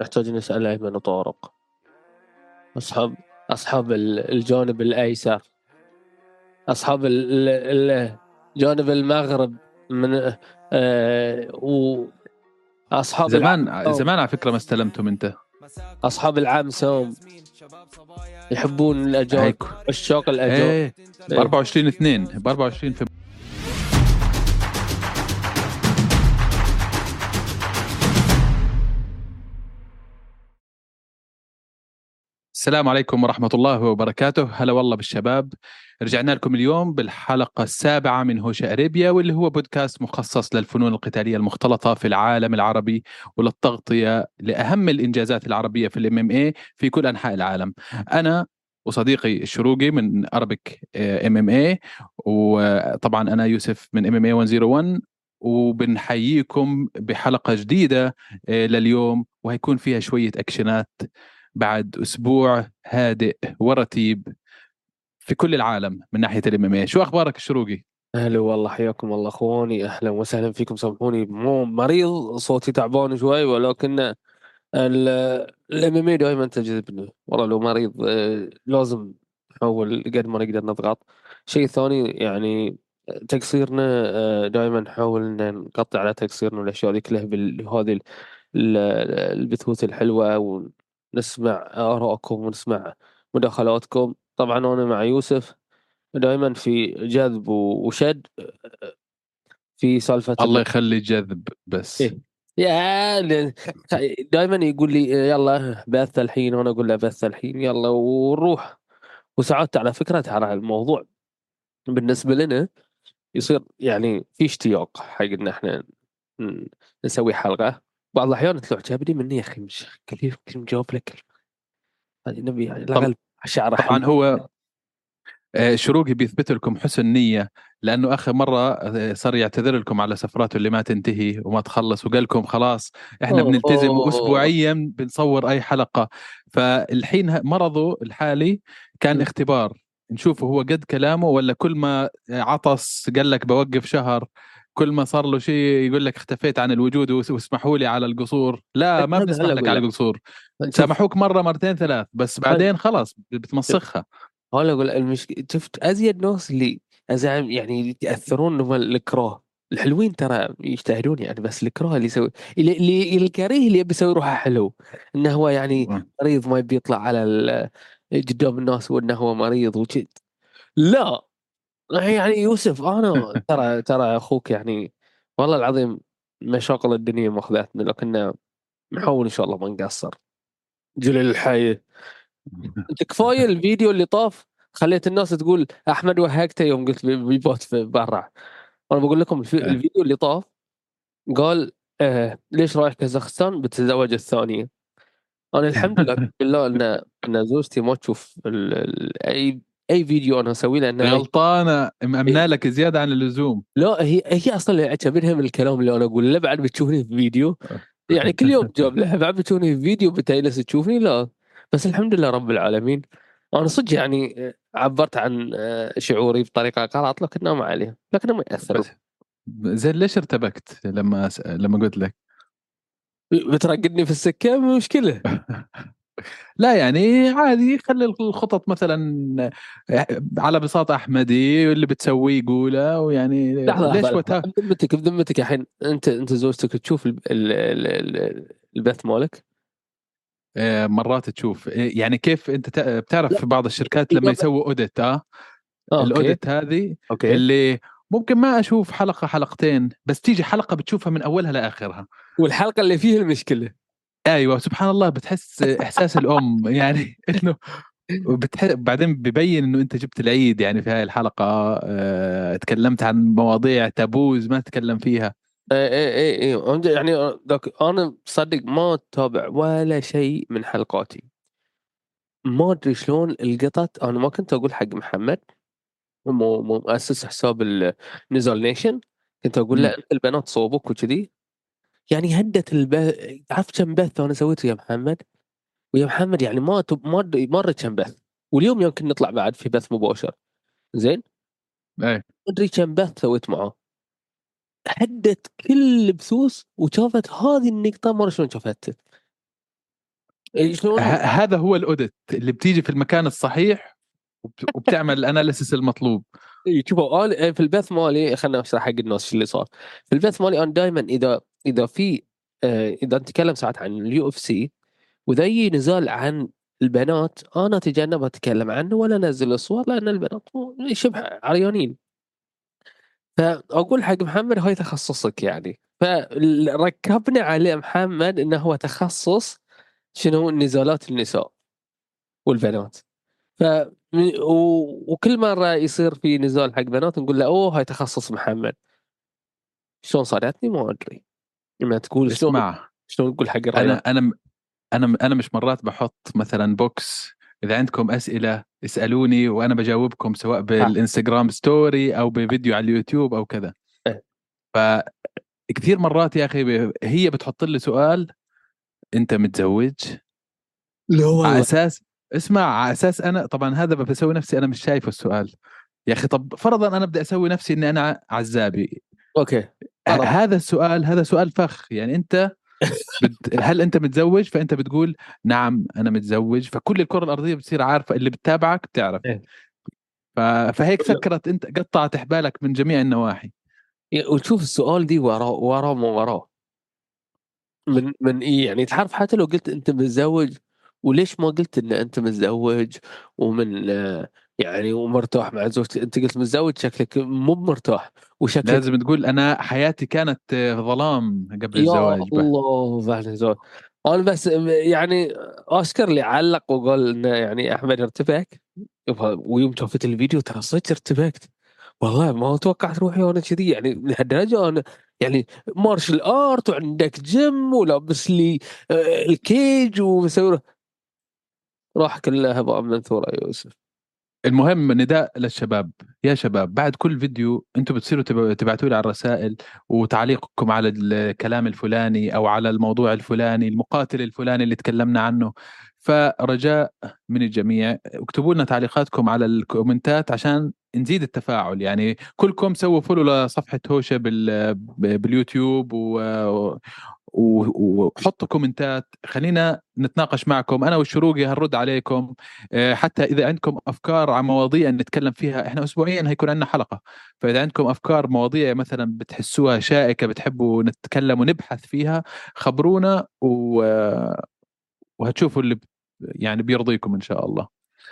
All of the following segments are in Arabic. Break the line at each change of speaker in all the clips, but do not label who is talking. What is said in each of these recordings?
نحتاج نسأل أيمن وطارق أصحاب أصحاب ال- الجانب الأيسر. أصحاب ال- ال- جانب المغرب من آه و أصحاب
زمان زمان على فكرة ما استلمتم أنت.
أصحاب العام سوم يحبون الأجانب عشاق الأجانب
إيه. ب 24 2 ب 24 في السلام عليكم ورحمة الله وبركاته. هلا والله بالشباب. رجعنا لكم اليوم بالحلقة السابعة من هوشة أريبيا واللي هو بودكاست مخصص للفنون القتالية المختلطة في العالم العربي وللتغطية لأهم الإنجازات العربية في الإم إم اي في كل أنحاء العالم. أنا وصديقي الشروقي من اربك إم إم اي وطبعا أنا يوسف من إم إم اي 101 وبنحييكم بحلقة جديدة آه، لليوم وهيكون فيها شوية أكشنات بعد أسبوع هادئ ورتيب في كل العالم من ناحية الإم إم شو أخبارك الشروقي؟
هلا والله حياكم الله أخواني. أهلا وسهلا فيكم سامحوني. مو مريض صوتي تعبان شوي ولكن الإم إم دائما تجذبني. والله لو مريض آه، لازم نحاول قد ما نقدر نضغط. شيء ثاني يعني تقصيرنا دائما نحاول نقطع على تقصيرنا والأشياء ذي كلها بهذه ال- ال- البثوث الحلوة ونسمع ارائكم ونسمع مداخلاتكم. طبعا أنا مع يوسف. دائما في جذب وشد في سالفة
الله يخلي جذب بس.
إيه. يا دائما يقول لي يلا بث الحين. وأنا أقول له بث الحين يلا. ونروح وساعات على فكرة ترى الموضوع. بالنسبة لنا يصير يعني في اشتياق حق إن إحنا نسوي حلقة. بعض الأحيان تطلع جابني مني يا أخي مش كلمه جواب لك هذه نبي يعني الأقل شعره
طبعا
حلو.
هو آه، شروقي بيثبت لكم حسن نية لأنه آخر مرة آه، صار يعتذر لكم على سفراته اللي ما تنتهي وما تخلص وقال لكم خلاص إحنا
أوه.
بنلتزم أسبوعيا بنصور أي حلقة فالحين مرضه الحالي كان. اختبار نشوفه هو قد كلامه ولا كل ما عطس قال لك بوقف شهر كل ما صار له شيء يقول لك اختفيت عن الوجود واسمحوا لي على القصور. لا ما بنسمح لك على. القصور. سامحوك مرة مرتين ثلاث بس بعدين خلاص بتمسخها.
هلا أقول المشكلة شفت أزيد ناس اللي أزعم يعني يتأثرون هم الحلوين ترى يجتهدون يعني بس الكراه اللي يسوي اللي, الكريه اللي يبي يسوي روحه حلو. إنه هو يعني مريض ما يبي يطلع على قدام الناس وإنه هو مريض وكذا لا! يعني يوسف أنا ترى ترى أخوك يعني والله العظيم مشاغل الدنيا ماخذتنا لكن نحاول إن شاء الله ما نقصر جليل الحي أنت كفاية الفيديو اللي طاف خليت الناس تقول أحمد وهقته يوم قلت بي- بيبوت في برا أنا بقول لكم.
إيه.
الفيديو اللي طاف قال آه ليش رايح كازاخستان بتتزوج الثانية أنا الحمد لله بالله إن إن زوجتي ما تشوف. أي أي فيديو أنا أسويه لأن
غلطانة مأمنة لك زيادة عن اللزوم.
لا هي هي أصلا عجبتها من الكلام اللي أنا أقول له بعد بتشوفني في فيديو. يعني كل يوم جاب لها بعد بتشوفني في فيديو بتجلس تشوفني لا. بس الحمد لله رب العالمين. أنا صدق يعني عبرت عن آه، شعوري بطريقة غلط لكنه ما عليه لكنه ما
يأثر. زين ليش ارتبكت لما. لما قلت لك؟
بترقدني في السكة؟ مشكلة.
لا يعني عادي خلي الخطط مثلا على بساطه أحمدي اللي بتسويه قوله ويعني ليش وتها
بذمتك بذمتك الحين أنت أنت زوجتك تشوف ال- ال- ال- ال- البث مالك؟
آه، مرات تشوف. آه، يعني كيف أنت بتعرف. في بعض الشركات لما. يسووا audit آه؟
آه، ال
audit هذه
أوكي.
اللي ممكن ما أشوف حلقة حلقتين بس تيجي حلقة بتشوفها من أولها لآخرها.
والحلقة اللي فيها المشكلة.
أيوه سبحان الله بتحس إحساس الأم يعني إنه بتح... بعدين ببين إنه أنت جبت العيد يعني في هاي الحلقة أه... تكلمت عن مواضيع taboos ما تتكلم فيها.
اي اي اي يعني ذاك أنا صدق ما اتابع ولا شيء من حلقاتي. ما أدري شلون لقطت أنا ما كنت أقول حق محمد مؤسس حساب النزال Nation كنت أقول له. أنت البنات صوبك وكذي. يعني هدت البث عرفت كم بث أنا سويته يا محمد؟ ويا محمد يعني ما. ما أدري كم بث واليوم يمكن نطلع بعد في بث مباشر. زين؟
اي
ما أدري كم بث سويت معاه هدت كل البثوث وشافت هذه النقطة ما أدري شلون شافتها. إيه، شلون
هذا هو ال audit اللي بتيجي في المكان الصحيح وبت- وبتعمل ال analysis المطلوب.
إيه، شوفوا أنا في البث مالي خلينا أشرح حق الناس شو اللي صار. في البث مالي أنا دائما إذا إذا في آه، إذا نتكلم ساعات عن ال UFC واذا يجي نزال عن البنات أنا أتجنب أتكلم عنه ولا أنزل الصور لأن البنات شبه عريانين. فأقول حق محمد هاي تخصصك يعني. فركبنا عليه محمد إنه هو تخصص شنو نزالات النساء والبنات. ف و... وكل مرة يصير في نزال حق بنات نقول له أوه هاي تخصص محمد. شلون صارتني؟ ما أدري. لما تقول شلون شلون تقول حق
أنا أنا أنا أنا مش مرات بحط مثلا box إذا عندكم أسئلة اسألوني وأنا بجاوبكم سواء بالإنستغرام story أو بفيديو على اليوتيوب أو كذا.
إيه.
فكثير مرات يا أخي هي بتحط لي سؤال أنت متزوج؟
لا
على أساس اسمع على أساس أنا طبعا هذا بسوي نفسي أنا مش شايفه السؤال. يا أخي طب فرضا أنا بدي أسوي نفسي إني أنا عزابي. أوكي
فرض.
هذا السؤال هذا سؤال فخ. يعني أنت بت... هل أنت متزوج؟ فأنت بتقول نعم أنا متزوج. فكل الكرة الأرضية بتصير عارفة اللي بتتابعك بتعرف.
إيه.
ف... فهيك سكرت أنت قطعت حبالك من جميع النواحي.
وتشوف السؤال دي وراه وراه ما وراه من من إيه؟ يعني تعرف حتى لو قلت أنت متزوج وليش ما قلت إن أنت متزوج ومن يعني ومرتاح مع زوجتك؟ أنت قلت متزوج شكلك مو مرتاح وشكلك
لازم تقول أنا حياتي كانت ظلام قبل
يا
الزواج ب-
الله بعد الزواج. أنا بس يعني أشكر اللي علق وقال انه يعني أحمد ارتبك ويوم شفت الفيديو ترى صدق ارتبكت. والله ما توقعت روحي وأنا كذي. يعني لهالدرجة أنا يعني martial art وعندك جيم ولابس لي آه، ال cage ومسوي راح كلها هباء منثوره يا يوسف.
المهم نداء للشباب. يا شباب بعد كل فيديو أنتم بتصيروا تب- تبعتوا لي على الرسائل وتعليقكم على الكلام الفلاني أو على الموضوع الفلاني المقاتل الفلاني اللي تكلمنا عنه. فرجاء من الجميع اكتبوا لنا تعليقاتكم على الكومنتات عشان نزيد التفاعل. يعني كلكم سووا follow لصفحة هوشة بال باليوتيوب و- وحطوا كومنتات. خلينا نتناقش معكم. أنا والشروقي هنرد عليكم. آه، حتى إذا عندكم أفكار عن مواضيع نتكلم فيها إحنا اسبوعيا هيكون عندنا حلقة. فإذا عندكم أفكار مواضيع مثلا بتحسوها شائكة بتحبوا نتكلم ونبحث فيها خبرونا و... وهتشوفوا اللي يعني بيرضيكم إن شاء الله.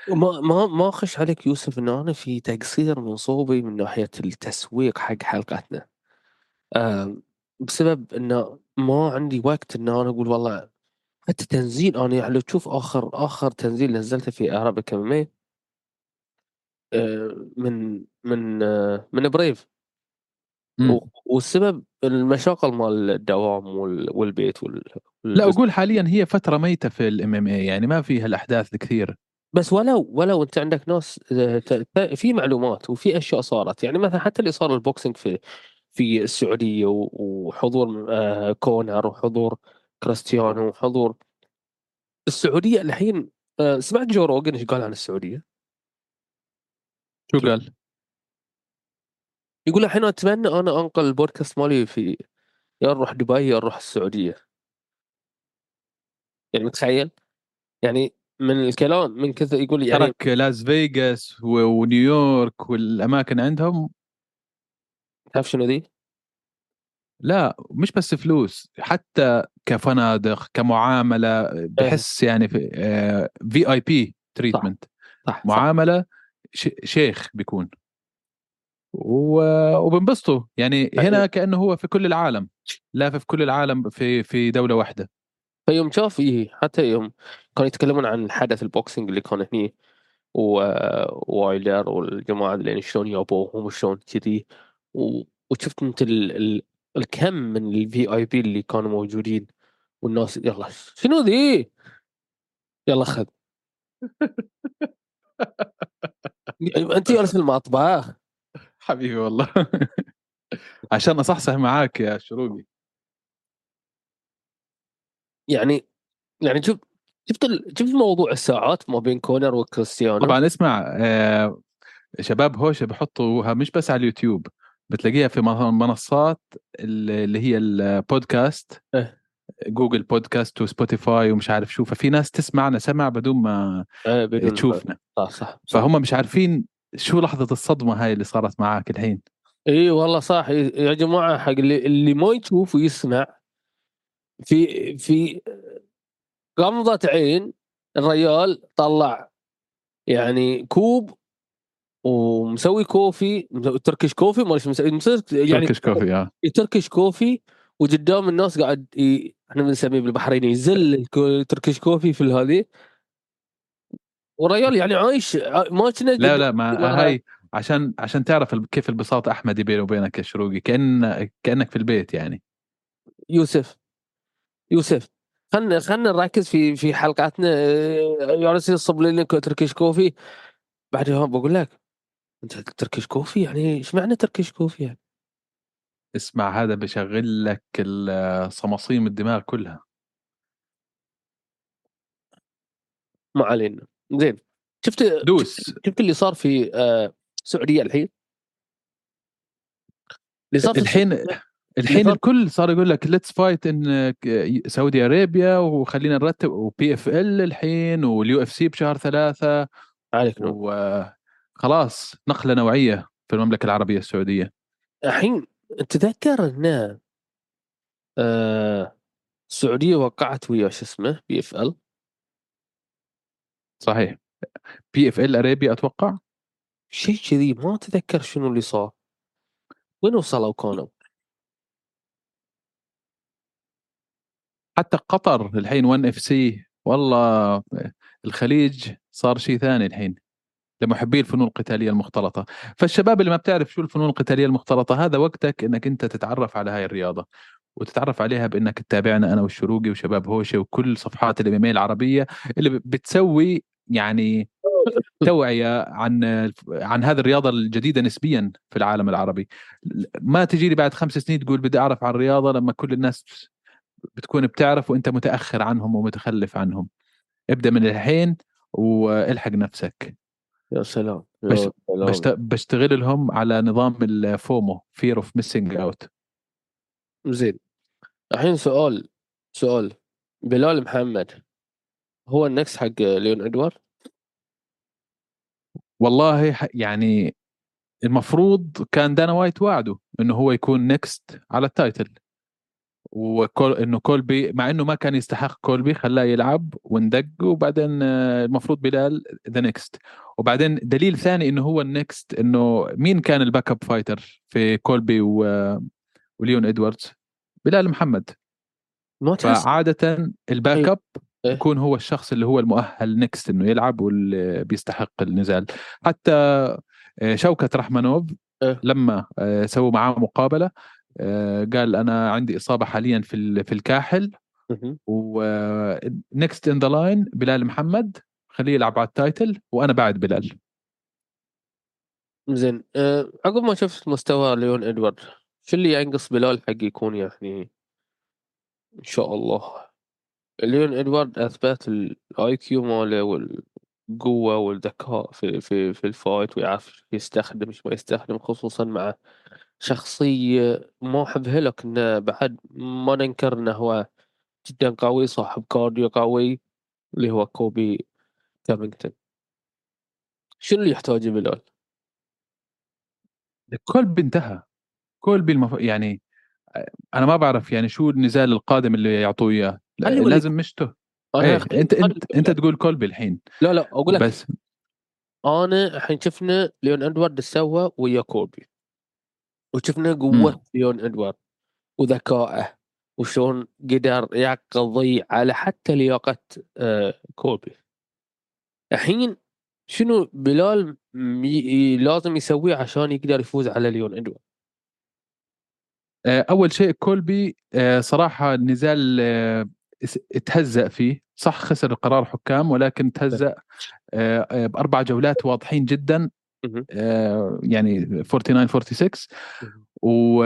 ما ما ما أخش عليك يوسف ان أنا في تقصير من صوبي من ناحية التسويق حق حلقتنا آم، بسبب إنه ما عندي وقت ان أنا أقول والله حتى تنزيل أنا يعني لو تشوف آخر آخر تنزيل نزلته في Arabic MM من من آه، من Brave
مم.
والسبب المشاغل مال الدوام وال- والبيت وال...
لا أقول حاليا هي فترة ميتة في ال MMA يعني ما فيها الاحداث الكثير
بس ولو ولو أنت عندك ناس آه، في معلومات وفي أشياء صارت يعني مثلا حتى اللي صار ال boxing في في السعودية وحضور آه، كونر وحضور كريستيانو وحضور السعودية الحين آه، سمعت جو روجن إيش قال عن السعودية؟
شو قال؟
يقول الحين أتمنى أنا أنقل البودكاست مالي في يا نروح دبي يا نروح السعودية يعني متخيل؟ يعني من الكلام من كثر يقول يعني
ترك لاس فيغاس ونيويورك والأماكن عندهم
تعرف شنو ذي؟
لا مش بس فلوس حتى كفنادق كمعاملة بحس يعني في VIP treatment
صح صح
معاملة شيخ بيكون. و- وبنبسطوا يعني هنا كأنه هو في كل العالم لا في كل العالم في في دولة واحدة.
فيوم شاف إيه حتى يوم كانوا يتكلمون عن حدث ال boxing اللي كان هني و- وايلدر والجماعة اللي شلون يابوهم شلون كذي. وشفت انت ال... ال... الكم من ال VIP اللي كانوا موجودين والناس يلا شنو ذي؟ يلا خذ. انت جالس المطبخ؟
حبيبي والله. عشان اصحصح معاك يا شروقي.
يعني يعني شوف شفت. شفت موضوع الساعات ما بين كونر وكريستيانو؟
طبعا اسمع آه، شباب هوشة بحطوها مش بس على اليوتيوب. بتلاقيها في من- منصات اللي هي البودكاست
إيه.
جوجل بودكاست وسبوتيفاي ومش عارف شو ففي ناس تسمعنا سمع بدون ما
بدون
تشوفنا
صح صح, صح.
فهم مش عارفين شو لحظة الصدمة هاي اللي صارت معك الحين
اي والله صح يا جماعة حق اللي, اللي ما يشوف ويسمع في في غمضة عين الريال طلع يعني كوب ومسوي coffee Turkish coffee ما مسوي
يعني Turkish coffee آه.
Turkish coffee وقدام الناس قاعد ي... إحنا بنسميه بالبحرين يزل Turkish coffee في هذه. والريال يعني عايش ما كنا
لا لا ما هاي عشان عشان تعرف كيف البساطه احمدي بيني وبينك يا شروقي كأن كأنك في البيت يعني.
يوسف يوسف خلنا خلنا نركز في في حلقاتنا يونس يصب لنا Turkish coffee. بعدها بقول لك أنت Turkish coffee؟ يعني إيش معنى Turkish coffee يعني؟
اسمع هذا بشغل لك صماصيم الدماغ كلها.
ما علينا. زين. شفت
دوس.
شفت اللي صار في السعودية الحين؟
اللي صار في الحين الحين؟ الكل صار يقول لك let's fight in Saudi Arabia وخلينا نرتب و PFL الحين وال UFC بشهر ثلاثة
عليك
وخلاص نقلة نوعية في المملكة العربية السعودية.
الحين تذكر إن آه السعودية وقعت ويا شو اسمه PFL؟
صحيح. PFL Arabia أتوقع؟
شيء كذي ما اتذكر شنو اللي صار. وين وصلوا كانوا
حتى قطر الحين 1 إف سي والله الخليج صار شيء ثاني الحين. لمحبي الفنون القتالية المختلطة. فالشباب اللي ما بتعرف شو الفنون القتالية المختلطة هذا وقتك إنك أنت تتعرف على هاي الرياضة وتتعرف عليها بإنك تتابعنا أنا والشروقي وشباب هوشة وكل صفحات الإم العربية اللي بتسوي يعني توعية عن عن هذه الرياضة الجديدة نسبيا في العالم العربي. ما تجي لي بعد خمس سنين تقول بدي أعرف عن الرياضة لما كل الناس بتكون بتعرف وأنت متأخر عنهم ومتخلف عنهم. ابدأ من الحين والحق نفسك.
يا سلام
يا بش... سلام. بشتغل لهم على نظام ال FOMO fear of missing out
زين. الحين سؤال سؤال. بلال محمد هو النكس حق ليون إدوارد؟
والله يعني المفروض كان دانا وايت وعده إنه هو يكون next على ال title وكول إنه كولبي مع إنه ما كان يستحق كولبي خلاه يلعب واندق وبعدين آه، المفروض بلال the next وبعدين دليل ثاني إنه هو ال next إنه مين كان ال backup fighter في كولبي و... وليون إدواردز؟ بلال محمد. فعادة ال backup إيه؟ يكون هو الشخص اللي هو المؤهل next إنه يلعب واللي بيستحق النزال. حتى آه، شوكت رحمنوف إيه؟ لما آه، سووا معاه مقابلة آه، قال أنا عندي إصابة حاليا في في الكاحل. و next in the line بلال محمد خليه يلعب على ال title وأنا بعد بلال.
زين أه عقب ما شفت مستوى ليون إدوارد شو اللي ينقص بلال حق يكون يعني إن شاء الله؟ ليون إدوارد اثبت ال IQ ماله والقوة والذكاء في في في ال fight ويعرف يستخدم إيش ما يستخدم خصوصا مع شخصية ما أحبها لكن بعد ما ننكر إنه هو جدا قوي صاحب cardio قوي اللي هو كولبي كوفينغتون شنو اللي يحتاجه بلال؟
كولبي انتهى. كولبي المف... يعني أنا ما بعرف يعني شو النزال القادم اللي يعطوه إياه. لازم مشته. إيه أنت أنت أنت تقول كولبي الحين.
لا لا أقول لك. بس. أنا الحين شفنا ليون ادوارد سوى ويا كولبي. وشفنا قوة ليون إدوارد وذكائه وشلون قدر يقضي على حتى لياقة آه كولبي الحين شنو بلال لازم يسويه عشان يقدر يفوز على ليون إدوارد؟
آه، أول شيء كولبي آه، صراحة النزال تهزأ فيه. صح خسر قرار حكام ولكن تهزأ بأربع جولات واضحين جدا. يعني 49 46 و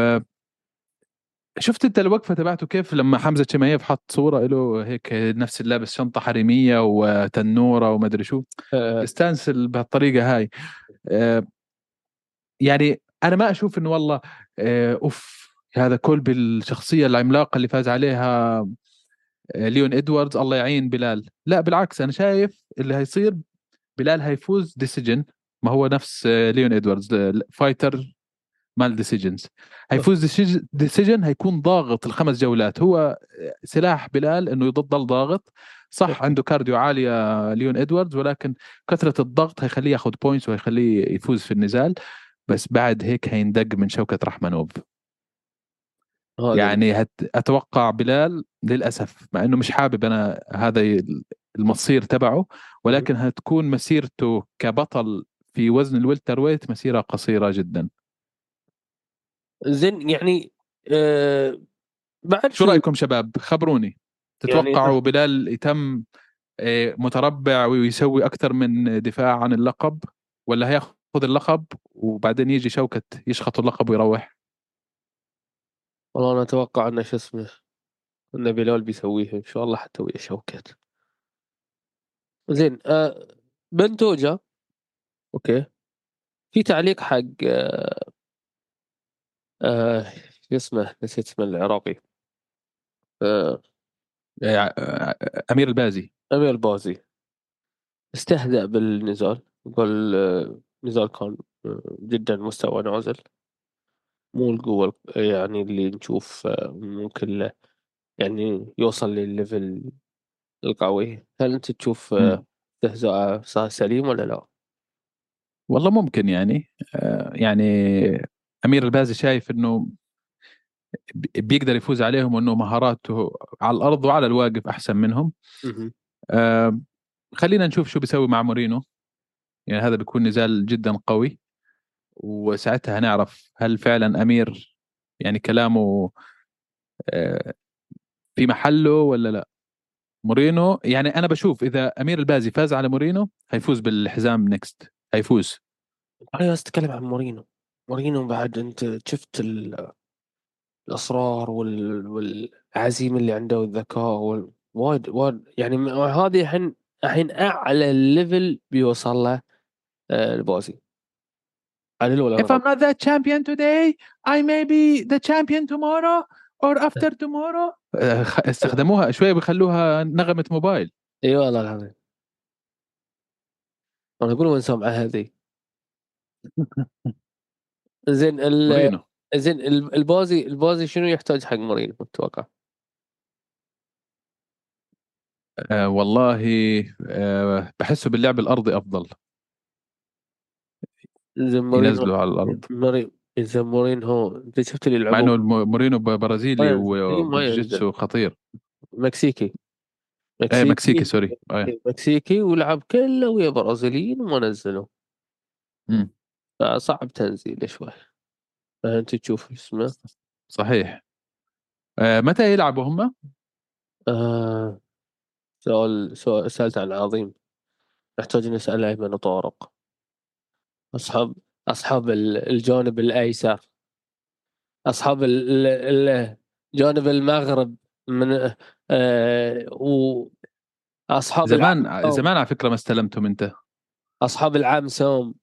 شفت انت الوقفة تبعته كيف لما حمزة شمايف حط صورة له هيك نفس اللابس شنطة حريمية وتنورة وما أدري شو؟ استانسل بهالطريقة هاي. يعني أنا ما أشوف إنه والله أوف هذا كل بالشخصيه العملاقة اللي فاز عليها آه، ليون إدواردز الله يعين بلال. لا بالعكس أنا شايف اللي هيصير بلال هيفوز decision ما هو نفس آه، ليون إدواردز آه، fighter مال decisions هيفوز decision هيكون ضاغط الخمس جولات. هو سلاح بلال إنه يضل ضاغط. صح عنده cardio عالية ليون إدواردز ولكن كثرة الضغط هيخليه ياخذ points وهيخليه يفوز في النزال. بس بعد هيك هيندق من شوكت رحمنوف يعني هت... أتوقع بلال للأسف مع إنه مش حابب أنا هذا المصير تبعه ولكن هتكون مسيرته كبطل في وزن ال welterweight مسيرة قصيرة جدا.
زين يعني آه بعد
شو رأيكم شباب؟ خبروني. تتوقعوا يعني... بلال يتم آه، متربع ويسوي أكثر من دفاع عن اللقب ولا هياخذ اللقب وبعدين يجي شوكت يشخط اللقب ويروح؟
والله أنا أتوقع إنه شو اسمه ان بلال بيسويها إن شاء الله حتى ويا شوكت زين آه بنتوجا أوكي. في تعليق حق آه آه اسمه نسيت اسمه العراقي.
آه آه أمير البازي.
أمير البازي. استهزأ بالنزال. قال آه، نزال كان آه، جدا مستوى نازل. مو القوة يعني اللي نشوف آه، ممكن يعني يوصل للل level القوي. هل أنت تشوف استهزاء سليم ولا لا؟
والله ممكن يعني يعني أمير البازي شايف إنه بيقدر يفوز عليهم وإنه مهاراته على الأرض وعلى الواقف أحسن منهم. آه خلينا نشوف شو بيسوي مع مورينو. يعني هذا بيكون نزال جدا قوي. وساعتها هنعرف هل فعلا أمير يعني كلامه آه في محله ولا لا. مورينو يعني أنا بشوف إذا أمير البازي فاز على مورينو هيفوز بالحزام next هيفوز.
أنا بس اتكلم عن مورينو. مورينو بعد أنت شفت الاصرار وال... والعزيمة اللي عنده والذكاء وال... وايد وايد يعني هذه الحين الحين أعلى ال level بيوصل له آه، البازي.
If I'm not the champion today I may be the champion tomorrow or after tomorrow. آه، استخدموها شوية بيخلوها نغمة موبايل.
إي والله العظيم. أنا أقول وين سامعه هذه؟ زين ال... زين البازي البازي شنو يحتاج حق مورينو تتوقع؟
آه والله آه بحسه باللعب الأرضي أفضل.
زين مورينو ينزلوا على الأرض. مورينو إذا مورينو انت شفت اللي
مع إنه مورينو Brazilian jiu-jitsu خطير.
مكسيكي.
مكسيكي, إيه مكسيكي. sorry.
إيه. مكسيكي ولعب كله ويا برازيليين وما نزلوا فصعب تنزيله شوي. فأنت تشوف اسمه.
صحيح. آه متى يلعبوا هم؟
آه سؤال سؤال سألت عن عظيم نحتاج نسأل أيمن طارق. أصحاب أصحاب الجانب الأيسر. أصحاب جانب المغرب. من آه و
أصحاب زمان زمان على فكرة ما استلمتم أنت.
أصحاب العام سوم.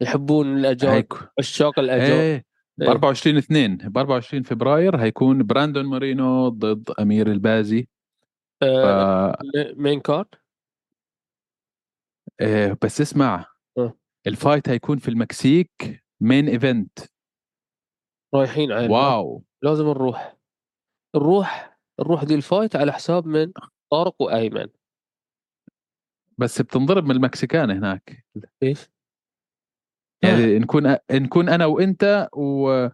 يحبون الأجواء عشاق الأجواء. إيه
ب 24 2 ب 24 فبراير هيكون براندون مورينو ضد أمير البازي.
آه ف... main card؟
إيه بس اسمع. أه. ال fight هيكون في المكسيك main event
رايحين على
واو.
لازم نروح. نروح نروح دي ال fight على حساب من طارق وأيمن.
بس بتنضرب من المكسيكان هناك.
إيش؟
يعني نكون نكون أنا وإنت و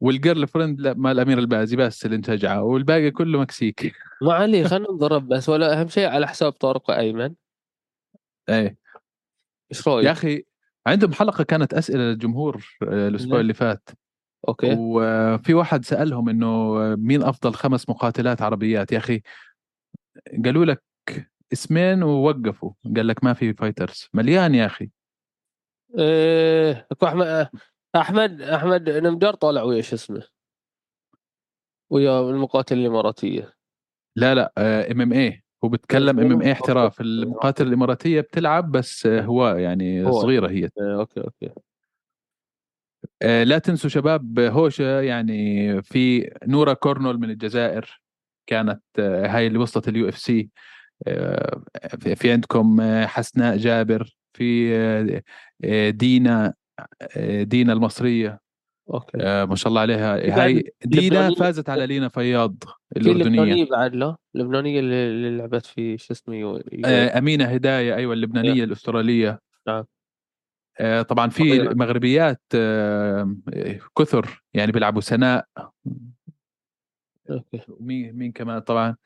وال girlfriend مال الامير البازي بس اللي انشجعه والباقي كله مكسيكي
ما علي خلينا نضرب بس ولا أهم شيء على حساب طارق وأيمن.
إيه.
إيش رأيك؟
يا أخي عندهم حلقة كانت أسئلة للجمهور آه، الأسبوع نعم. اللي فات.
أوكي.
وفي واحد سألهم إنه مين أفضل خمس مقاتلات عربيات؟ يا أخي قالوا لك اسمين ووقفوا. قال لك ما في fighters مليان يا
أخي. إيه أحمد أحمد أحمد نمدار طالع ويا شو اسمه؟ ويا المقاتل الإماراتية.
لا لا إم إم اي هو بتكلم إم إم اي احتراف. المقاتل الإماراتية بتلعب بس يعني هو. صغيرة هي.
إيه، أوكي أوكي.
لا تنسوا شباب هوشة يعني في نورا كورنول من الجزائر كانت آه، هاي اللي وصلت ال UFC آه، في عندكم آه، حسناء جابر في آه، آه، دينا آه، دينا المصرية
أوكي.
آه، ما شاء الله عليها. هاي دينا فازت على لينا فياض
في
الأردنية.
لبنانية بعد لا؟ لبنانية اللي لعبت في شو اسمه.
آه، أمينة هداية أيوه اللبنانية الأسترالية.
نعم.
آه، طبعا في. مغربيات آه، كثر يعني بيلعبوا سناء مين مين كمان طبعا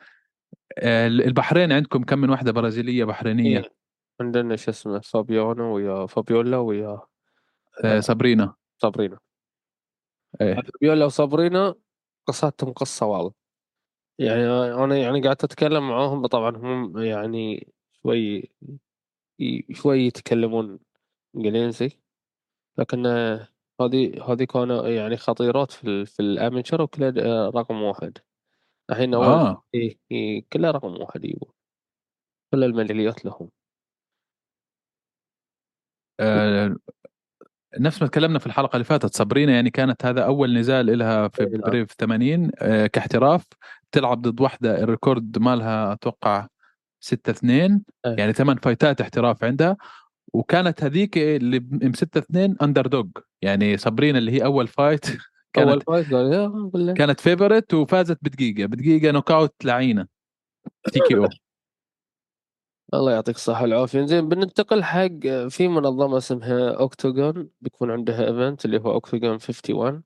آه، البحرين عندكم كم من واحدة برازيلية بحرينية
إيه. عندنا شو اسمه فابيونا ويا فابيولا ويا
سابرينا
صابرينا
إيه.
فابيولا وصابرينا قصتهم قصة والله يعني أنا يعني قعدت أتكلم معاهم طبعا هم يعني شوي شوي يتكلمون إنجليزي لكن آه، هذه هذه كانوا يعني خطيرات في ال في ال amateur وكلها آه، رقم واحد. الحين
آه.
إيه إيه كلها رقم واحد يبون كل الميداليات لهم.
آه، نفس ما تكلمنا في الحلقة اللي فاتت صابرينا يعني كانت هذا أول نزال لها في
إيه، نعم.
Brave 80 آه، كاحتراف تلعب ضد واحدة ال record مالها أتوقع 6 2
إيه.
يعني ثمان فايتات احتراف عندها. وكانت هذيك اللي ب 6 2 underdog يعني صابرينا اللي هي أول fight كانت
أول فايت
كانت favorite وفازت بدقيقة. بدقيقة knockout لعينة. TKO
الله يعطيك الصحة والعافية. زين بننتقل حق في منظمة اسمها Oktagon بيكون عندها event اللي هو Oktagon 51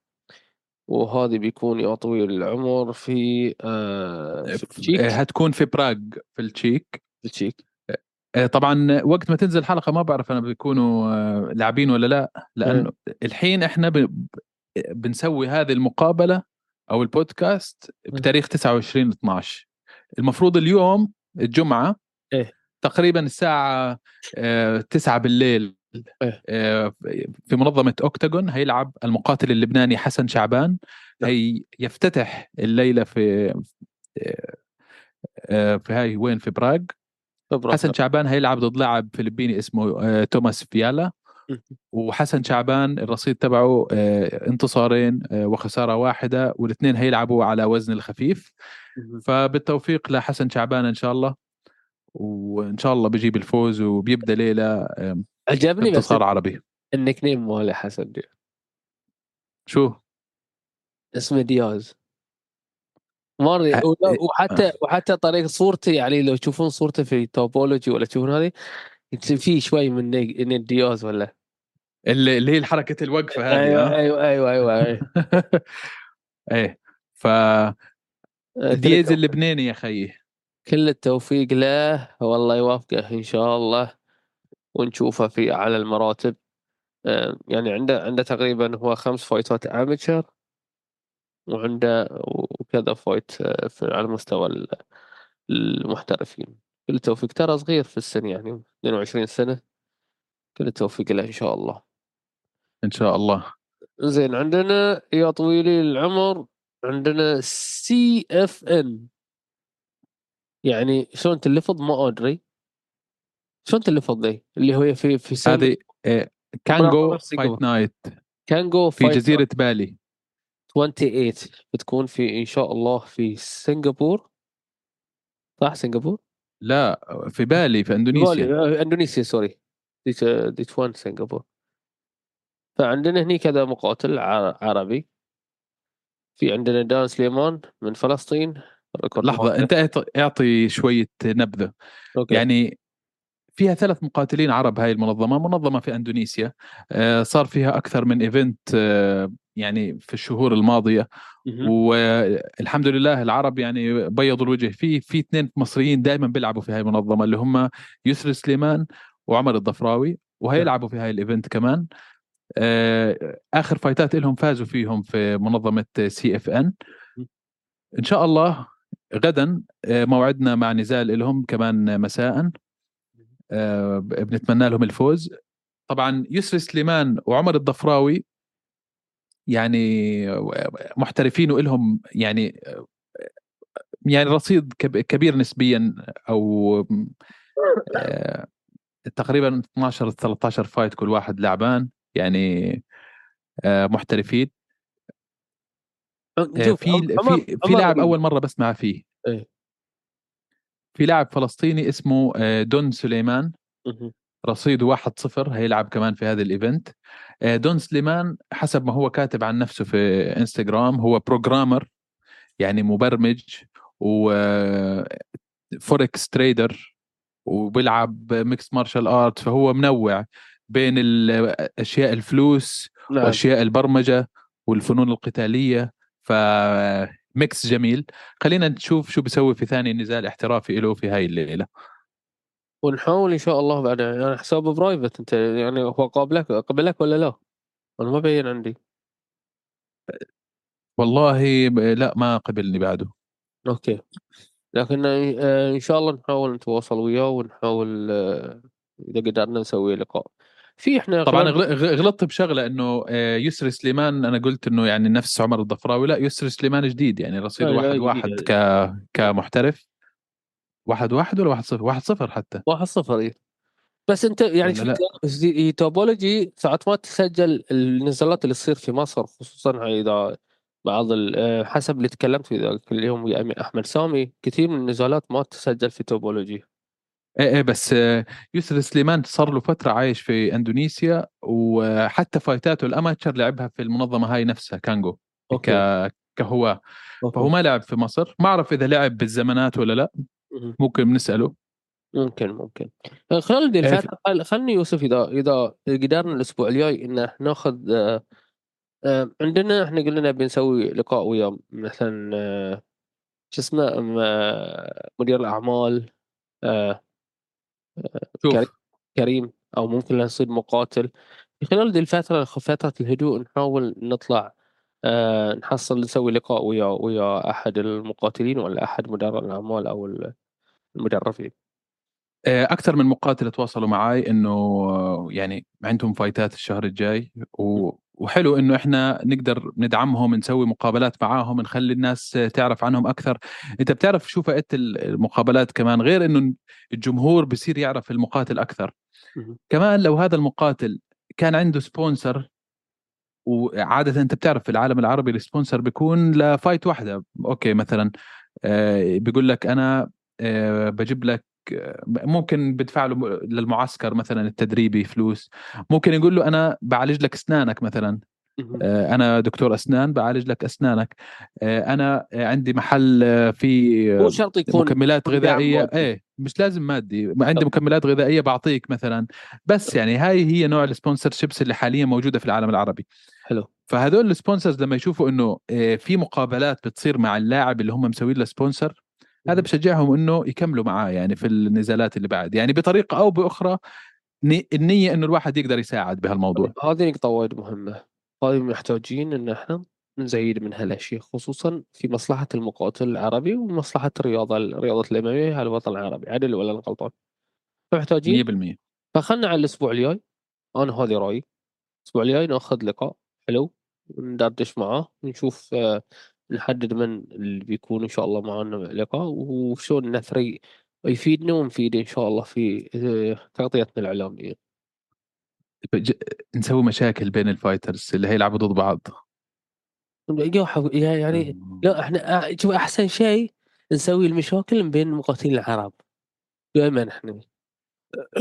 وهذه بيكون يا طويل العمر في آه في
آه، هتكون في براغ في التشيك.
في التشيك.
طبعا وقت ما تنزل الحلقة ما بعرف أنا بيكونوا آه، لاعبين ولا لا. لأنه الحين إحنا بنسوي هذه المقابلة أو البودكاست بتاريخ 29 12 المفروض اليوم الجمعة
إيه.
تقريبا الساعة آه، 9 بالليل
إيه.
آه، في منظمة Octagon هيلعب المقاتل اللبناني حسن شعبان.
نعم.
هي يفتتح الليلة في آه، آه، في هاي وين؟ في براغ.
خبرة
حسن شعبان هيلعب ضد لاعب فلبيني اسمه آه، توماس فيالا. وحسن شعبان الرصيد تبعه آه، انتصارين آه، وخسارة واحدة والاثنين هيلعبوا على وزن الخفيف. فبالتوفيق لحسن شعبان إن شاء الله. وإن شاء الله بيجيب الفوز وبيبدأ ليلة
عجبني بس
انتصار عربي
النك نيم ماله حسن دي.
شو؟
اسمه دياز. ولا-
إيه.
وحتى وحتى طريقة صورته يعني لو تشوفون صورته في توبولوجي ولا تشوفون هذه في شوي من دياز ولا
اللي اللي هي حركه الوقفة هذه
أيوه
ها؟
أيوه أيوه أيوه, أيوة.
إيه ف
آه،
دييز اللبناني يا خيي
كل التوفيق له والله يوفقه إن شاء الله ونشوفه في اعلى المراتب آه، يعني عنده عنده تقريبا هو خمس فايتات amateur وعنده وكذا fight آه، في على مستوى ال- المحترفين. كل التوفيق. ترى صغير في السن يعني 22 سنة. كل التوفيق له إن شاء الله.
إن شاء الله.
زين عندنا يا طويلي العمر عندنا CFN. يعني شلون تلفظ؟ ما أدري. شلون تلفظ ذي؟ اللي هو في في
هذه آه، كانجو Fight Night.
كانجو
في جزيرة بالي.
28 بتكون في إن شاء الله في سنغافور صح سنغافور؟
لا في بالي في إندونيسيا.
بالي، آه، إندونيسيا sorry. that that one سنغافور فعندنا هني كذا مقاتل عربي. في عندنا دان سليمان من فلسطين
لحظة
مالته.
أنت إعط- إعطي شوية نبذة.
okay.
يعني فيها ثلاث مقاتلين عرب هاي المنظمة منظمة في إندونيسيا. آه، صار فيها أكثر من event آه، يعني في الشهور
الماضية.
والحمد لله العرب يعني بيضوا الوجه. في في اثنين مصريين دائما بيلعبوا في هاي المنظمة اللي هم يسري سليمان وعمر الضفراوي وهيلعبوا في هاي ال event كمان. آه، آخر فايتات لهم فازوا فيهم في منظمة CFN إن شاء الله غدا آه، موعدنا مع نزال لهم كمان مساء. آه، بنتمنى لهم الفوز. طبعا يسري سليمان وعمر الضفراوي يعني محترفين ولهم يعني يعني رصيد كب- كبير نسبيا أو آه، تقريبا 12 13 fight كل واحد لعبان يعني آه، محترفين. آه،
شوف
في في في لاعب. أول مرة بسمع فيه.
إيه.
في لاعب فلسطيني اسمه دون سليمان.
مهم.
رصيده 1-0 هيلعب كمان في هذا ال event. آه، دون سليمان حسب ما هو كاتب عن نفسه في إنستغرام هو programmer يعني مبرمج و forex trader وبيلعب mixed martial art فهو منوع بين الاشياء الفلوس
نعم.
وأشياء البرمجة والفنون القتالية ف mix جميل. خلينا نشوف شو بيسوي في ثاني نزال احترافي له في هاي الليلة.
ونحاول إن شاء الله بعد يعني حسابه private أنت يعني هو قابلك قبلك ولا لا؟ أنا ما بين عندي.
والله لا ما قبلني بعده.
okay. لكن آه، إن شاء الله نحاول نتواصل وياه ونحاول آه، إذا قدرنا نسوي لقاء. في إحنا
طبعا غلطت بشغلة إنه آه، يسري سليمان أنا قلت إنه يعني نفس عمر الضفراوي. لا يسري سليمان جديد يعني
لا،
واحد واحد. ك كمحترف. واحد واحد ولا واحد صفر؟ واحد صفر حتى.
واحد صفر إيه. بس أنت يعني شفت هي توبولوجي ساعات ما تسجل النزالات اللي تصير في مصر خصوصا إذا بعض آه، حسب اللي تكلمت في ذاك اليوم ويا أحمد سامي كثير من النزالات ما تسجل في توبولوجي
إيه إيه بس آه، يسري سليمان صار له فترة عايش في إندونيسيا وحتى فايتاته ال amateur لعبها في المنظمة هاي نفسها كانجو
okay.
كهو فهو ما لعب في مصر. ما أعرف إذا لعب بالزمانات ولا لا. ممكن بنسأله.
ممكن ممكن. خلال دي
إيه،
خلني يوسف إذا إذا قدرنا الأسبوع الجاي إن ناخذ آه، آه، عندنا إحنا قلنا بنسوي لقاء ويا مثلا آه، شو اسمه مدير الأعمال كريم
شوف.
كريم أو ممكن نصير مقاتل. خلال دي الفترة فترة الهدوء نحاول نطلع آه، نحصل نسوي لقاء ويا ويا أحد المقاتلين ولا أحد مدراء الأعمال أو المدربين.
أكثر من مقاتل تواصلوا معي إنه آه، يعني عندهم فايتات الشهر الجاي و... وحلو إنه إحنا نقدر ندعمهم نسوي مقابلات معاهم نخلي الناس تعرف عنهم أكثر. أنت بتعرف شو فائدة المقابلات كمان؟ غير إنه الجمهور بصير يعرف المقاتل
أكثر.
كمان لو هذا المقاتل كان عنده sponsor وعادة أنت بتعرف في العالم العربي ال sponsor بيكون ل fight واحدة. okay مثلا آه، بيقول لك أنا آه، بجيب لك آه، ممكن بدفع له للمعسكر مثلا التدريبي فلوس. ممكن يقول له أنا بعالج لك أسنانك مثلا. أنا دكتور أسنان بعالج لك أسنانك. آه، أنا عندي محل آه، فيه
مو شرط يكون
مكملات
غذائية.
إيه مش لازم مادي. عندي مكملات غذائية بعطيك مثلا. بس يعني هاي هي نوع ال sponsorships اللي حاليا موجودة في العالم العربي.
حلو.
فهذول ال sponsors لما يشوفوا إنه آه، في مقابلات بتصير مع اللاعب اللي هم مسوين له sponsor هذا. بشجعهم إنه يكملوا معاه يعني في النزالات اللي بعد. يعني بطريقة أو بأخرى ني- النية إنه الواحد يقدر يساعد بهالموضوع.
هذه نقطة وايد مهمة. هذه محتاجين إن إحنا نزيد من هالاشياء خصوصا في مصلحة المقاتل العربي ومصلحة الرياضة رياضة الإمامية على الوطن العربي عدل ولا أنا غلطان؟ فمحتاجين
100%
فخلنا على الأسبوع الجاي أنا هذه رأيي الأسبوع الجاي نأخذ لقاء حلو ندردش معاه نشوف آه، نحدد من اللي بيكون إن شاء الله معنا لقاء وشلون نثري يفيدنا ونفيد إن شاء الله في آه، تغطيتنا
الإعلامية. نسوي مشاكل بين ال fighters اللي هيلعبوا ضد بعض.
يعني لا إحنا آه، شوف أحسن شيء نسوي المشاكل بين المقاتلين العرب. دائما إحنا.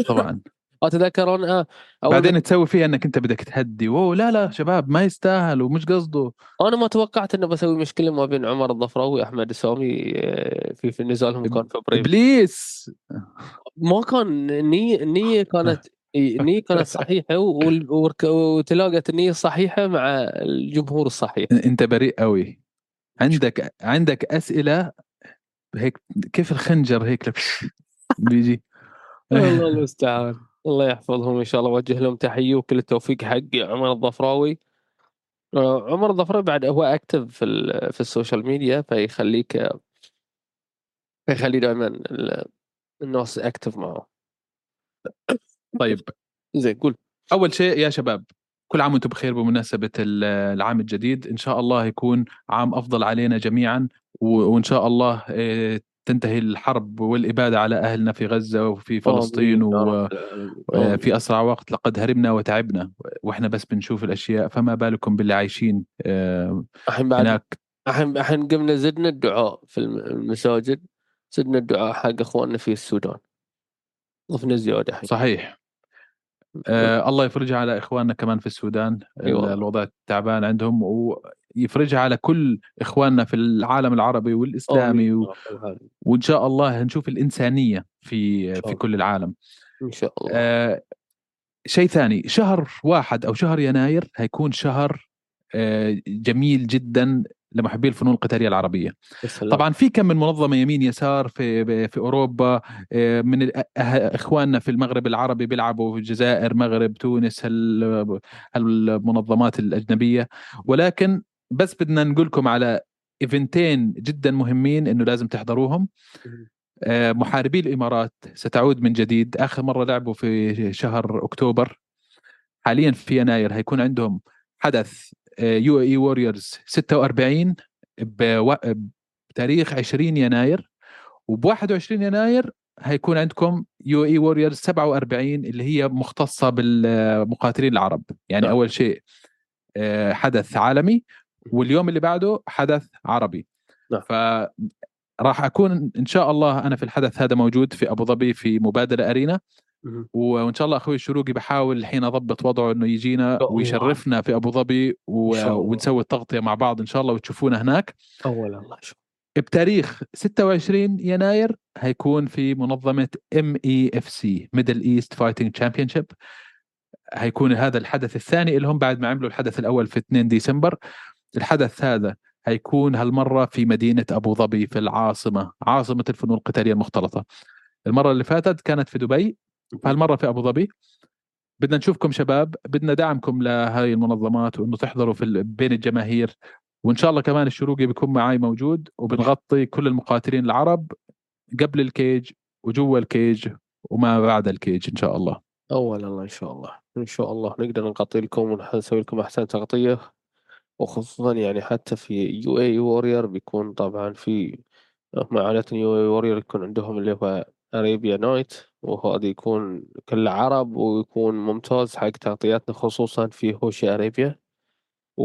طبعا.
اتذكر أنا أول ما
بعدين تسوي فيها إنك أنت بدك تهدي. اوه لا لا شباب ما يستاهل ومش قصده.
أنا ما توقعت إنه بسوي مشكلة ما بين عمر الظفراوي وأحمد السامي آه، في في نزالهم كان في Brave.
إبليس!
ما كان النية النية كانت النية كانت صحيحة وتلاقت النية الصحيحة مع الجمهور الصحيح.
أنت بريء قوي عندك عندك أسئلة هيك كيف الخنجر هيك بيجي.
الله المستعان. الله يحفظهم إن شاء الله. وجه لهم تحية وكل التوفيق حق عمر الظفراوي. آه، عمر الظفراوي بعد هو active في في ال social media فيخليك فيخلي دائما ال- الناس اكتف معه.
طيب
زين قول.
أول شيء يا شباب كل عام وأنتم بخير بمناسبة ال- العام الجديد. إن شاء الله يكون عام أفضل علينا جميعا وإن شاء الله آه، تنتهي الحرب والإبادة على أهلنا في غزة وفي فلسطين
آمين يا
و
رب العالمين. آمين.
في أسرع وقت لقد هربنا وتعبنا. وإحنا بس بنشوف الأشياء فما بالكم باللي عايشين آه، هناك؟
الحين الحين قمنا زدنا الدعاء في الم- المساجد زدنا الدعاء حق إخواننا في السودان. ضفنا زيادة الحين.
صحيح. آه الله يفرجها على إخواننا كمان في السودان.
أي والله.
الوضع تعبان عندهم ويفرجها على كل إخواننا في العالم العربي
والإسلامي
و... وإن شاء الله نشوف الإنسانية في في. كل العالم.
إن شاء الله.
آه شيء ثاني شهر واحد أو شهر يناير هيكون شهر آه جميل جدا. لمحبي الفنون القتالية العربية.
يا سلام.
طبعا في كم من منظمة يمين يسار في في أوروبا آه، من أه- إخواننا في المغرب العربي بيلعبوا في الجزائر مغرب تونس هال- هالمنظمات الأجنبية. ولكن بس بدنا نقول لكم على إيفنتين جدا مهمين إنه لازم تحضروهم. آه، محاربي الإمارات ستعود من جديد. آخر مرة لعبوا في شهر أكتوبر. حاليا في يناير هيكون عندهم حدث UAE Warriors 46 بو- بتاريخ 20 يناير وب 21 يناير هيكون عندكم UAE Warriors 47 اللي هي مختصة بالمقاتلين العرب يعني
نعم.
أول شيء آه، حدث عالمي واليوم اللي بعده حدث عربي
نعم.
ف راح أكون إن شاء الله أنا في الحدث هذا موجود في أبو ظبي في مبادلة
Arena.
وإن شاء الله أخوي الشروقي بحاول الحين أضبط وضعه إنه يجينا. ويشرفنا في أبو ظبي و... ونسوي التغطية مع بعض إن شاء الله وتشوفونا هناك.
والله شوف
بتاريخ 26 يناير هيكون في منظمة MEFC Middle East Fighting Championship هيكون هذا الحدث الثاني لهم بعد ما عملوا الحدث الأول في 2 ديسمبر. الحدث هذا هيكون هالمرة في مدينة أبو ظبي في العاصمة عاصمة الفنون القتالية المختلطة. المرة اللي فاتت كانت في دبي فهالمرة في أبو ظبي. بدنا نشوفكم شباب بدنا دعمكم لهذه المنظمات وإنه تحضروا في ال- بين الجماهير. وإن شاء الله كمان الشروقي بيكون معي موجود وبنغطي كل المقاتلين العرب قبل الكيج وجوا الكيج وما بعد الكيج إن شاء الله.
والله إن شاء الله. إن شاء الله نقدر نغطي لكم ونسوي لكم أحسن تغطية. وخصوصا يعني حتى في UAE Warriors بيكون طبعا في هم عادة UAE Warriors يكون عندهم اللي هو Arabia Night وهذا يكون كله عرب ويكون ممتاز حق تغطياتنا خصوصا في هوشة Arabia و...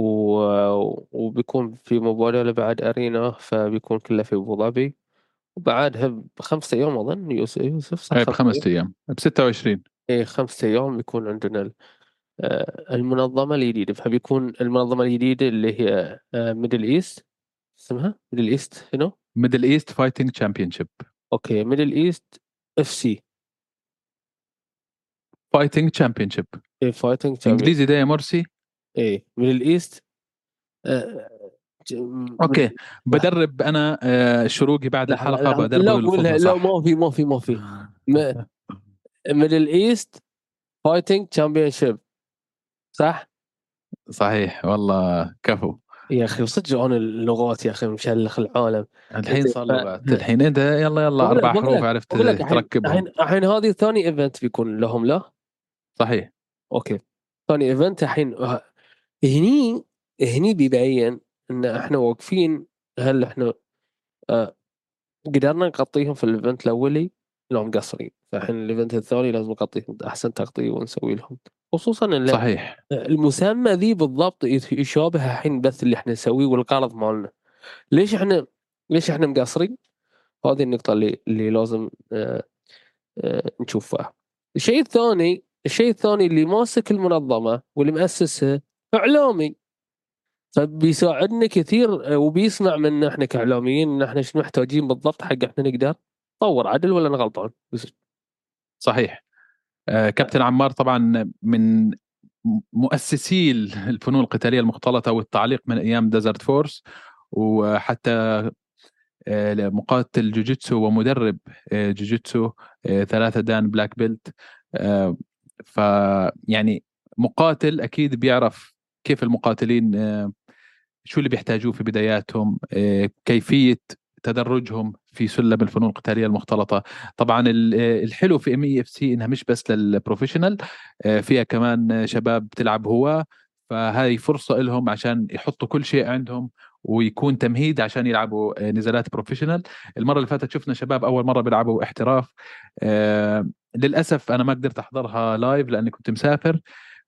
وبيكون في مبادلة بعد Arena فبيكون كله في أبو ظبي. وبعدها بخمسة أيام أظن يوسف يوسف؟ صح
اي
خمسة
بخمسة أيام. ب 26
إيه خمسة أيام بيكون عندنا آه، المنظمة الجديدة. فبيكون المنظمة الجديدة اللي هي Middle East اسمها؟ ميدل ايست هنا
ميدل ايست فايتنج تشامبيونشيب
أوكي ميدل إيست إف سي.
فايتنج تشامبيونشيب
إيه فايتنج
إنجليزي ده يا مرسي
إيه ميدل إيست. آه،
أوكي بدرب أنا آه، الشروقي بعد الحلقة
لا
بدربه
لا لا ما في ما في ما في. ميدل إيست فايتنج تشامبيونشيب صح؟
صحيح والله كفو.
يا أخي صدق أنا اللغات يا أخي مشلخ العالم.
الحين صار
ف-
بعد الحين إنت يلا يلا
أربع
حروف عرفت
لك الحين
تركبهم.
الحين الحين هذه ثاني event بيكون لهم لا؟
صحيح.
Okay. ثاني event الحين هني هني بيبين إن إحنا واقفين هل إحنا آه قدرنا نغطيهم في ال event الأولي؟ لو مقصرين. فالحين ال event الثاني لازم نغطيهم أحسن تغطية ونسوي لهم. خصوصا ان
صحيح.
المسمى ذي بالضبط يشابه الحين بث اللي إحنا نسويه والغرض مالنا. ليش إحنا ليش إحنا مقصرين؟ هذه النقطة اللي اللي لازم آه، آه، نشوفها. الشيء الثاني الشيء الثاني اللي ماسك المنظمة واللي مؤسسها إعلامي. فبيساعدنا كثير آه، وبيسمع منا إحنا كإعلاميين إن إحنا شنو محتاجين بالضبط حق إحنا نقدر نطور عدل ولا أنا غلطان؟
صحيح. كابتن عمار طبعا من مؤسسي الفنون القتالية المختلطة والتعليق من أيام Desert Force وحتى آه، مقاتل جوجيتسو ومدرب آه، جوجيتسو آه، ثلاثة دان black belt آه، فيعني مقاتل أكيد بيعرف كيف المقاتلين آه، شو اللي بيحتاجوه في بداياتهم آه، كيفية تدرجهم في سلم الفنون القتالية المختلطة. طبعا آه، الحلو في MEFC إنها مش بس لل professional آه، فيها كمان شباب بتلعب هواه فهذه فرصة لهم عشان يحطوا كل شيء عندهم ويكون تمهيد عشان يلعبوا آه، نزالات professional المرة اللي فاتت شفنا شباب أول مرة بيلعبوا احتراف للأسف أنا ما قدرت أحضرها live لأني كنت مسافر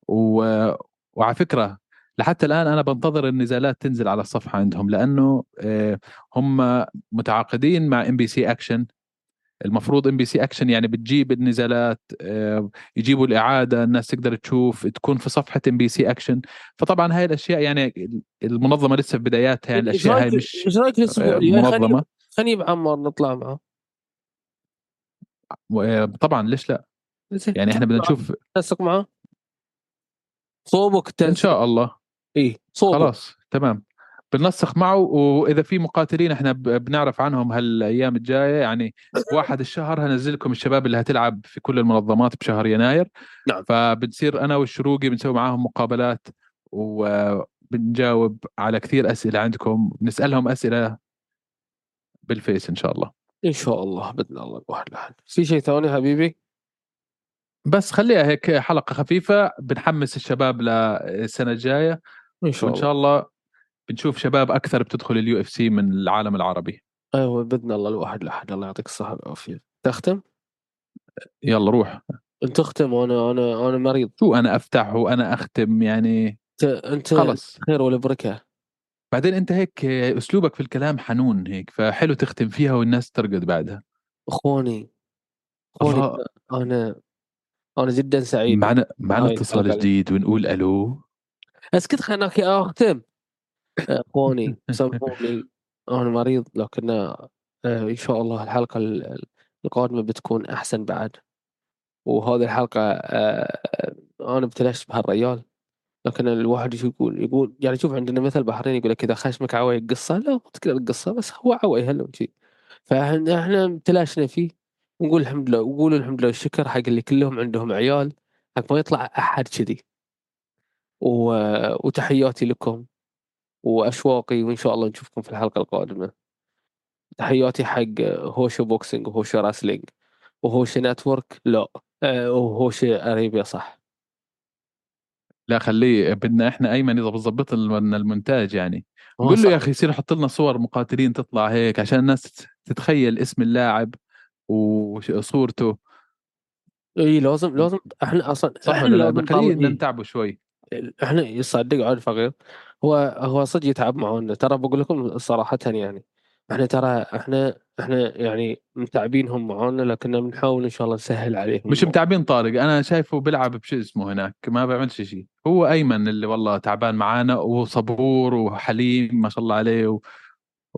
و... وعلى فكرة لحتى الآن أنا بنتظر النزالات تنزل على الصفحة عندهم لأنه آه، هم متعاقدين مع ام بي سي اكشن المفروض ام بي سي اكشن يعني بتجيب النزالات آه، يجيبوا الإعادة الناس تقدر تشوف تكون في صفحة MBC Action فطبعا هاي الأشياء يعني المنظمة لسه في بداياتها يعني الأشياء هاي مش
إيش رأيك الأسبوع
آه، منظمة.
خليني بعمر نطلع معه.
طبعا ليش لا. يعني إحنا بدنا نشوف
تنسق معه؟ صوبك إن
شاء الله.
اي صوبك
خلاص تمام. بننسق معه وإذا في مقاتلين إحنا بنعرف عنهم هالأيام الجاية يعني واحد الشهر هنزل لكم الشباب اللي هتلعب في كل المنظمات بشهر يناير.
نعم.
فبنصير أنا والشروقي بنسوي معاهم مقابلات وبنجاوب على كثير أسئلة عندكم بنسالهم أسئلة بالفيس إن شاء الله.
إن شاء الله بإذن الله لحد في شيء ثاني حبيبي؟
بس خليها هيك حلقة خفيفة بنحمس الشباب للسنة الجاية.
إن شاء
وإن
الله.
شاء الله بنشوف شباب أكثر بتدخل ال UFC من العالم العربي.
أيوه بإذن الله الواحد لحد الله يعطيك الصحة والعافية. تختم؟
يلا روح.
انت تختم وأنا أنا أنا مريض.
شو أنا أفتح وأنا أختم يعني؟
انت أنت
خلص.
خير والبركه
بعدين أنت هيك أسلوبك في الكلام حنون هيك فحلو تختم فيها والناس ترقد بعدها.
أخواني
أخواني.
أنا أنا جدا سعيد.
معنا معنا اتصال. جديد ونقول ألو.
اسكت خلينا أختم. أخواني سامحوني أنا مريض لكن آه، إن شاء الله الحلقة ال- القادمة بتكون أحسن بعد. وهذه الحلقة آه، أنا ابتلشت بهالريال لكن الواحد يقول يقول يعني شوف عندنا مثل بحرين يقول لك إذا خشمك عوي القصة لا ما تقدر القصة بس هو عوي هلا شيء فإحنا إحنا ابتلاشنا فيه. ونقول الحمد لله وقولوا الحمد لله والشكر حق اللي كلهم عندهم عيال حق ما يطلع أحد كذي. وتحياتي لكم وأشواقي وإن شاء الله نشوفكم في الحلقة القادمة. تحياتي حق هوشو boxing وهوشو wrestling وهوشو نتورك لا آه، وهوشو أريبيا صح.
لا خليه بدنا إحنا أيمن إذا بظبط لنا المونتاج يعني. قول له يا. أخي يصير يحط لنا صور مقاتلين تطلع هيك عشان الناس تتخيل اسم اللاعب وصورته.
اي لازم لازم إحنا أصلا
صح إحنا
لازم.
نتعبه شوي.
إحنا يصدق عاد فقير. هو هو صدق يتعب معانا. ترى بقول لكم صراحة يعني إحنا ترى إحنا إحنا يعني متعبينهم معانا لكن بنحاول إن شاء الله نسهل عليهم
مش. متعبين طارق؟ أنا شايفه بيلعب بشو اسمه هناك ما بيعملش شيء هو أيمن اللي والله تعبان معانا وصبور وحليم ما شاء الله عليه و...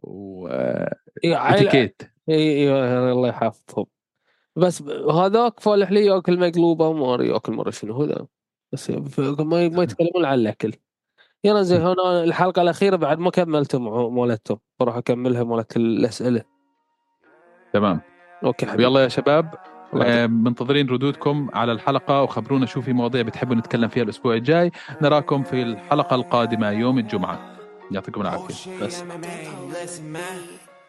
و... اتيكيت
إي إي الله يحفظهم. بس هذاك فالح لي ياكل مقلوبة وما ياكل مرة شنو هذا بس ما ما يتكلمون عن الأكل. يلا زين هنا الحلقة الأخيرة بعد ما كملتم مالتهم. بروح أكملها مالت الأسئلة.
تمام.
أوكي حبيبي.
يلا يا شباب. آه، منتظرين ردودكم على الحلقة وخبرونا شو في مواضيع بتحبوا نتكلم فيها الأسبوع الجاي. نراكم في الحلقة القادمة يوم الجمعة. يعطيكم العافية.
بس.